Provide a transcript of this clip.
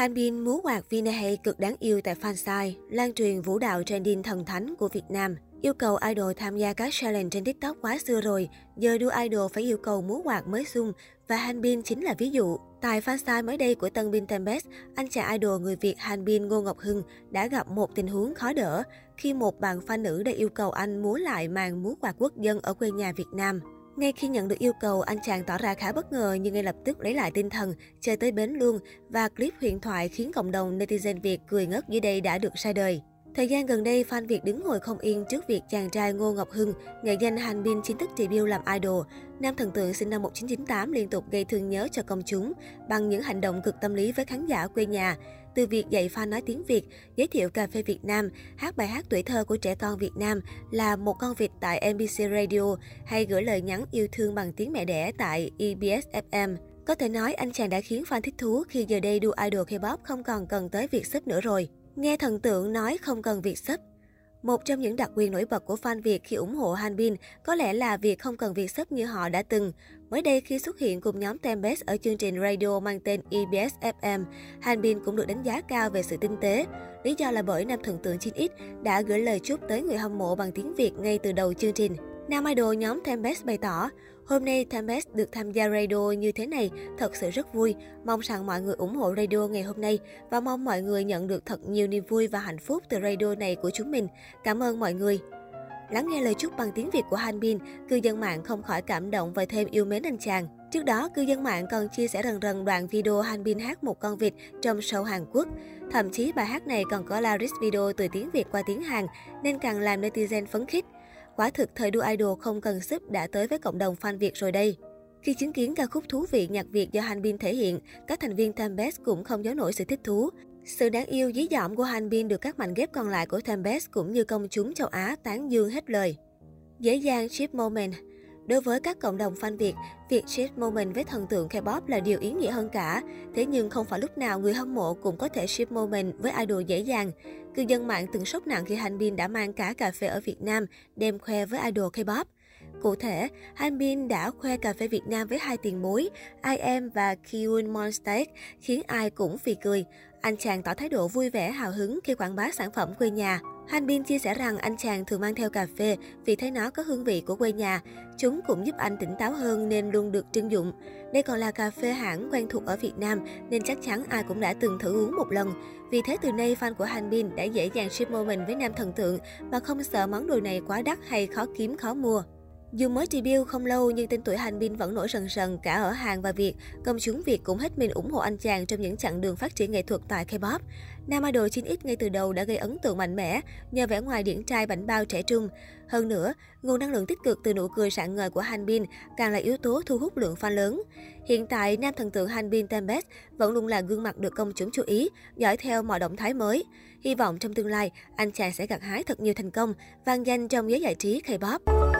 Hanbin múa quạt Vinahay cực đáng yêu tại fansite, lan truyền vũ đạo trending thần thánh của Việt Nam. Yêu cầu idol tham gia các challenge trên TikTok quá xưa rồi, giờ đua idol phải yêu cầu múa quạt mới sung và Hanbin chính là ví dụ. Tại fansite mới đây của Tân Bin Tempest, anh chàng idol người Việt Hanbin Ngô Ngọc Hưng đã gặp một tình huống khó đỡ khi một bạn fan nữ đã yêu cầu anh múa lại màn múa quạt quốc dân ở quê nhà Việt Nam. Ngay khi nhận được yêu cầu, anh chàng tỏ ra khá bất ngờ nhưng ngay lập tức lấy lại tinh thần, chơi tới bến luôn và clip huyền thoại khiến cộng đồng netizen Việt cười ngất dưới đây đã được ra đời. Thời gian gần đây, fan Việt đứng ngồi không yên trước việc chàng trai Ngô Ngọc Hưng, nghệ danh Han Bin chính thức debut làm idol. Nam thần tượng sinh năm 1998 liên tục gây thương nhớ cho công chúng bằng những hành động cực tâm lý với khán giả quê nhà. Từ việc dạy fan nói tiếng Việt, giới thiệu cà phê Việt Nam, hát bài hát tuổi thơ của trẻ con Việt Nam là một con vịt tại NBC Radio hay gửi lời nhắn yêu thương bằng tiếng mẹ đẻ tại EBS FM. Có thể nói anh chàng đã khiến fan thích thú khi giờ đây đua idol K-pop không còn cần tới việc sub nữa rồi. Nghe thần tượng nói không cần việc sub. Một trong những đặc quyền nổi bật của fan Việt khi ủng hộ Hanbin có lẽ là việc không cần việc sub như họ đã từng. Mới đây khi xuất hiện cùng nhóm Tempest ở chương trình radio mang tên EBS FM, Hanbin cũng được đánh giá cao về sự tinh tế. Lý do là bởi nam thần tượng 9X đã gửi lời chúc tới người hâm mộ bằng tiếng Việt ngay từ đầu chương trình. Nam idol nhóm Tempest bày tỏ, hôm nay Tempest được tham gia radio như thế này thật sự rất vui. Mong rằng mọi người ủng hộ radio ngày hôm nay và mong mọi người nhận được thật nhiều niềm vui và hạnh phúc từ radio này của chúng mình. Cảm ơn mọi người. Lắng nghe lời chúc bằng tiếng Việt của Hanbin, cư dân mạng không khỏi cảm động và thêm yêu mến anh chàng. Trước đó, cư dân mạng còn chia sẻ rần rần đoạn video Hanbin hát một con vịt trong show Hàn Quốc. Thậm chí bài hát này còn có lyrics video từ tiếng Việt qua tiếng Hàn, nên càng làm netizen phấn khích. Quả thực thời đua idol không cần sức đã tới với cộng đồng fan Việt rồi đây. Khi chứng kiến ca khúc thú vị nhạc Việt do Hanbin thể hiện, các thành viên Tambes cũng không giấu nổi sự thích thú. Sự đáng yêu dí dỏm của Hanbin được các mảnh ghép còn lại của Tempest cũng như công chúng châu Á tán dương hết lời. Dễ dàng chip moment Đối với các cộng đồng fan Việt, việc ship moment với thần tượng K-pop là điều ý nghĩa hơn cả. Thế nhưng không phải lúc nào người hâm mộ cũng có thể ship moment với idol dễ dàng. Cư dân mạng từng sốc nặng khi Hanbin đã mang cả cà phê ở Việt Nam đem khoe với idol K-pop. Cụ thể, Hanbin đã khoe cà phê Việt Nam với hai tiền bối, IM và Kiun Monster, khiến ai cũng phì cười. Anh chàng tỏ thái độ vui vẻ hào hứng khi quảng bá sản phẩm quê nhà. Hanbin chia sẻ rằng anh chàng thường mang theo cà phê vì thấy nó có hương vị của quê nhà. Chúng cũng giúp anh tỉnh táo hơn nên luôn được trưng dụng. Đây còn là cà phê hãng quen thuộc ở Việt Nam nên chắc chắn ai cũng đã từng thử uống một lần. Vì thế từ nay fan của Hanbin đã dễ dàng ship moment với nam thần tượng mà không sợ món đồ này quá đắt hay khó kiếm khó mua. Dù mới debut không lâu nhưng tên tuổi Hành Bin vẫn nổi rần rần cả ở Hàn và Việt. Công chúng Việt cũng hết mình ủng hộ anh chàng trong những chặng đường phát triển nghệ thuật tại K-pop. Nam idol 9X ngay từ đầu đã gây ấn tượng mạnh mẽ nhờ vẻ ngoài điển trai bảnh bao trẻ trung. Hơn nữa, nguồn năng lượng tích cực từ nụ cười rạng ngời của Han Bin càng là yếu tố thu hút lượng fan lớn. Hiện tại, nam thần tượng Han Bin Tempest vẫn luôn là gương mặt được công chúng chú ý, dõi theo mọi động thái mới. Hy vọng trong tương lai, anh chàng sẽ gặt hái thật nhiều thành công, vang danh trong giới giải trí K-pop.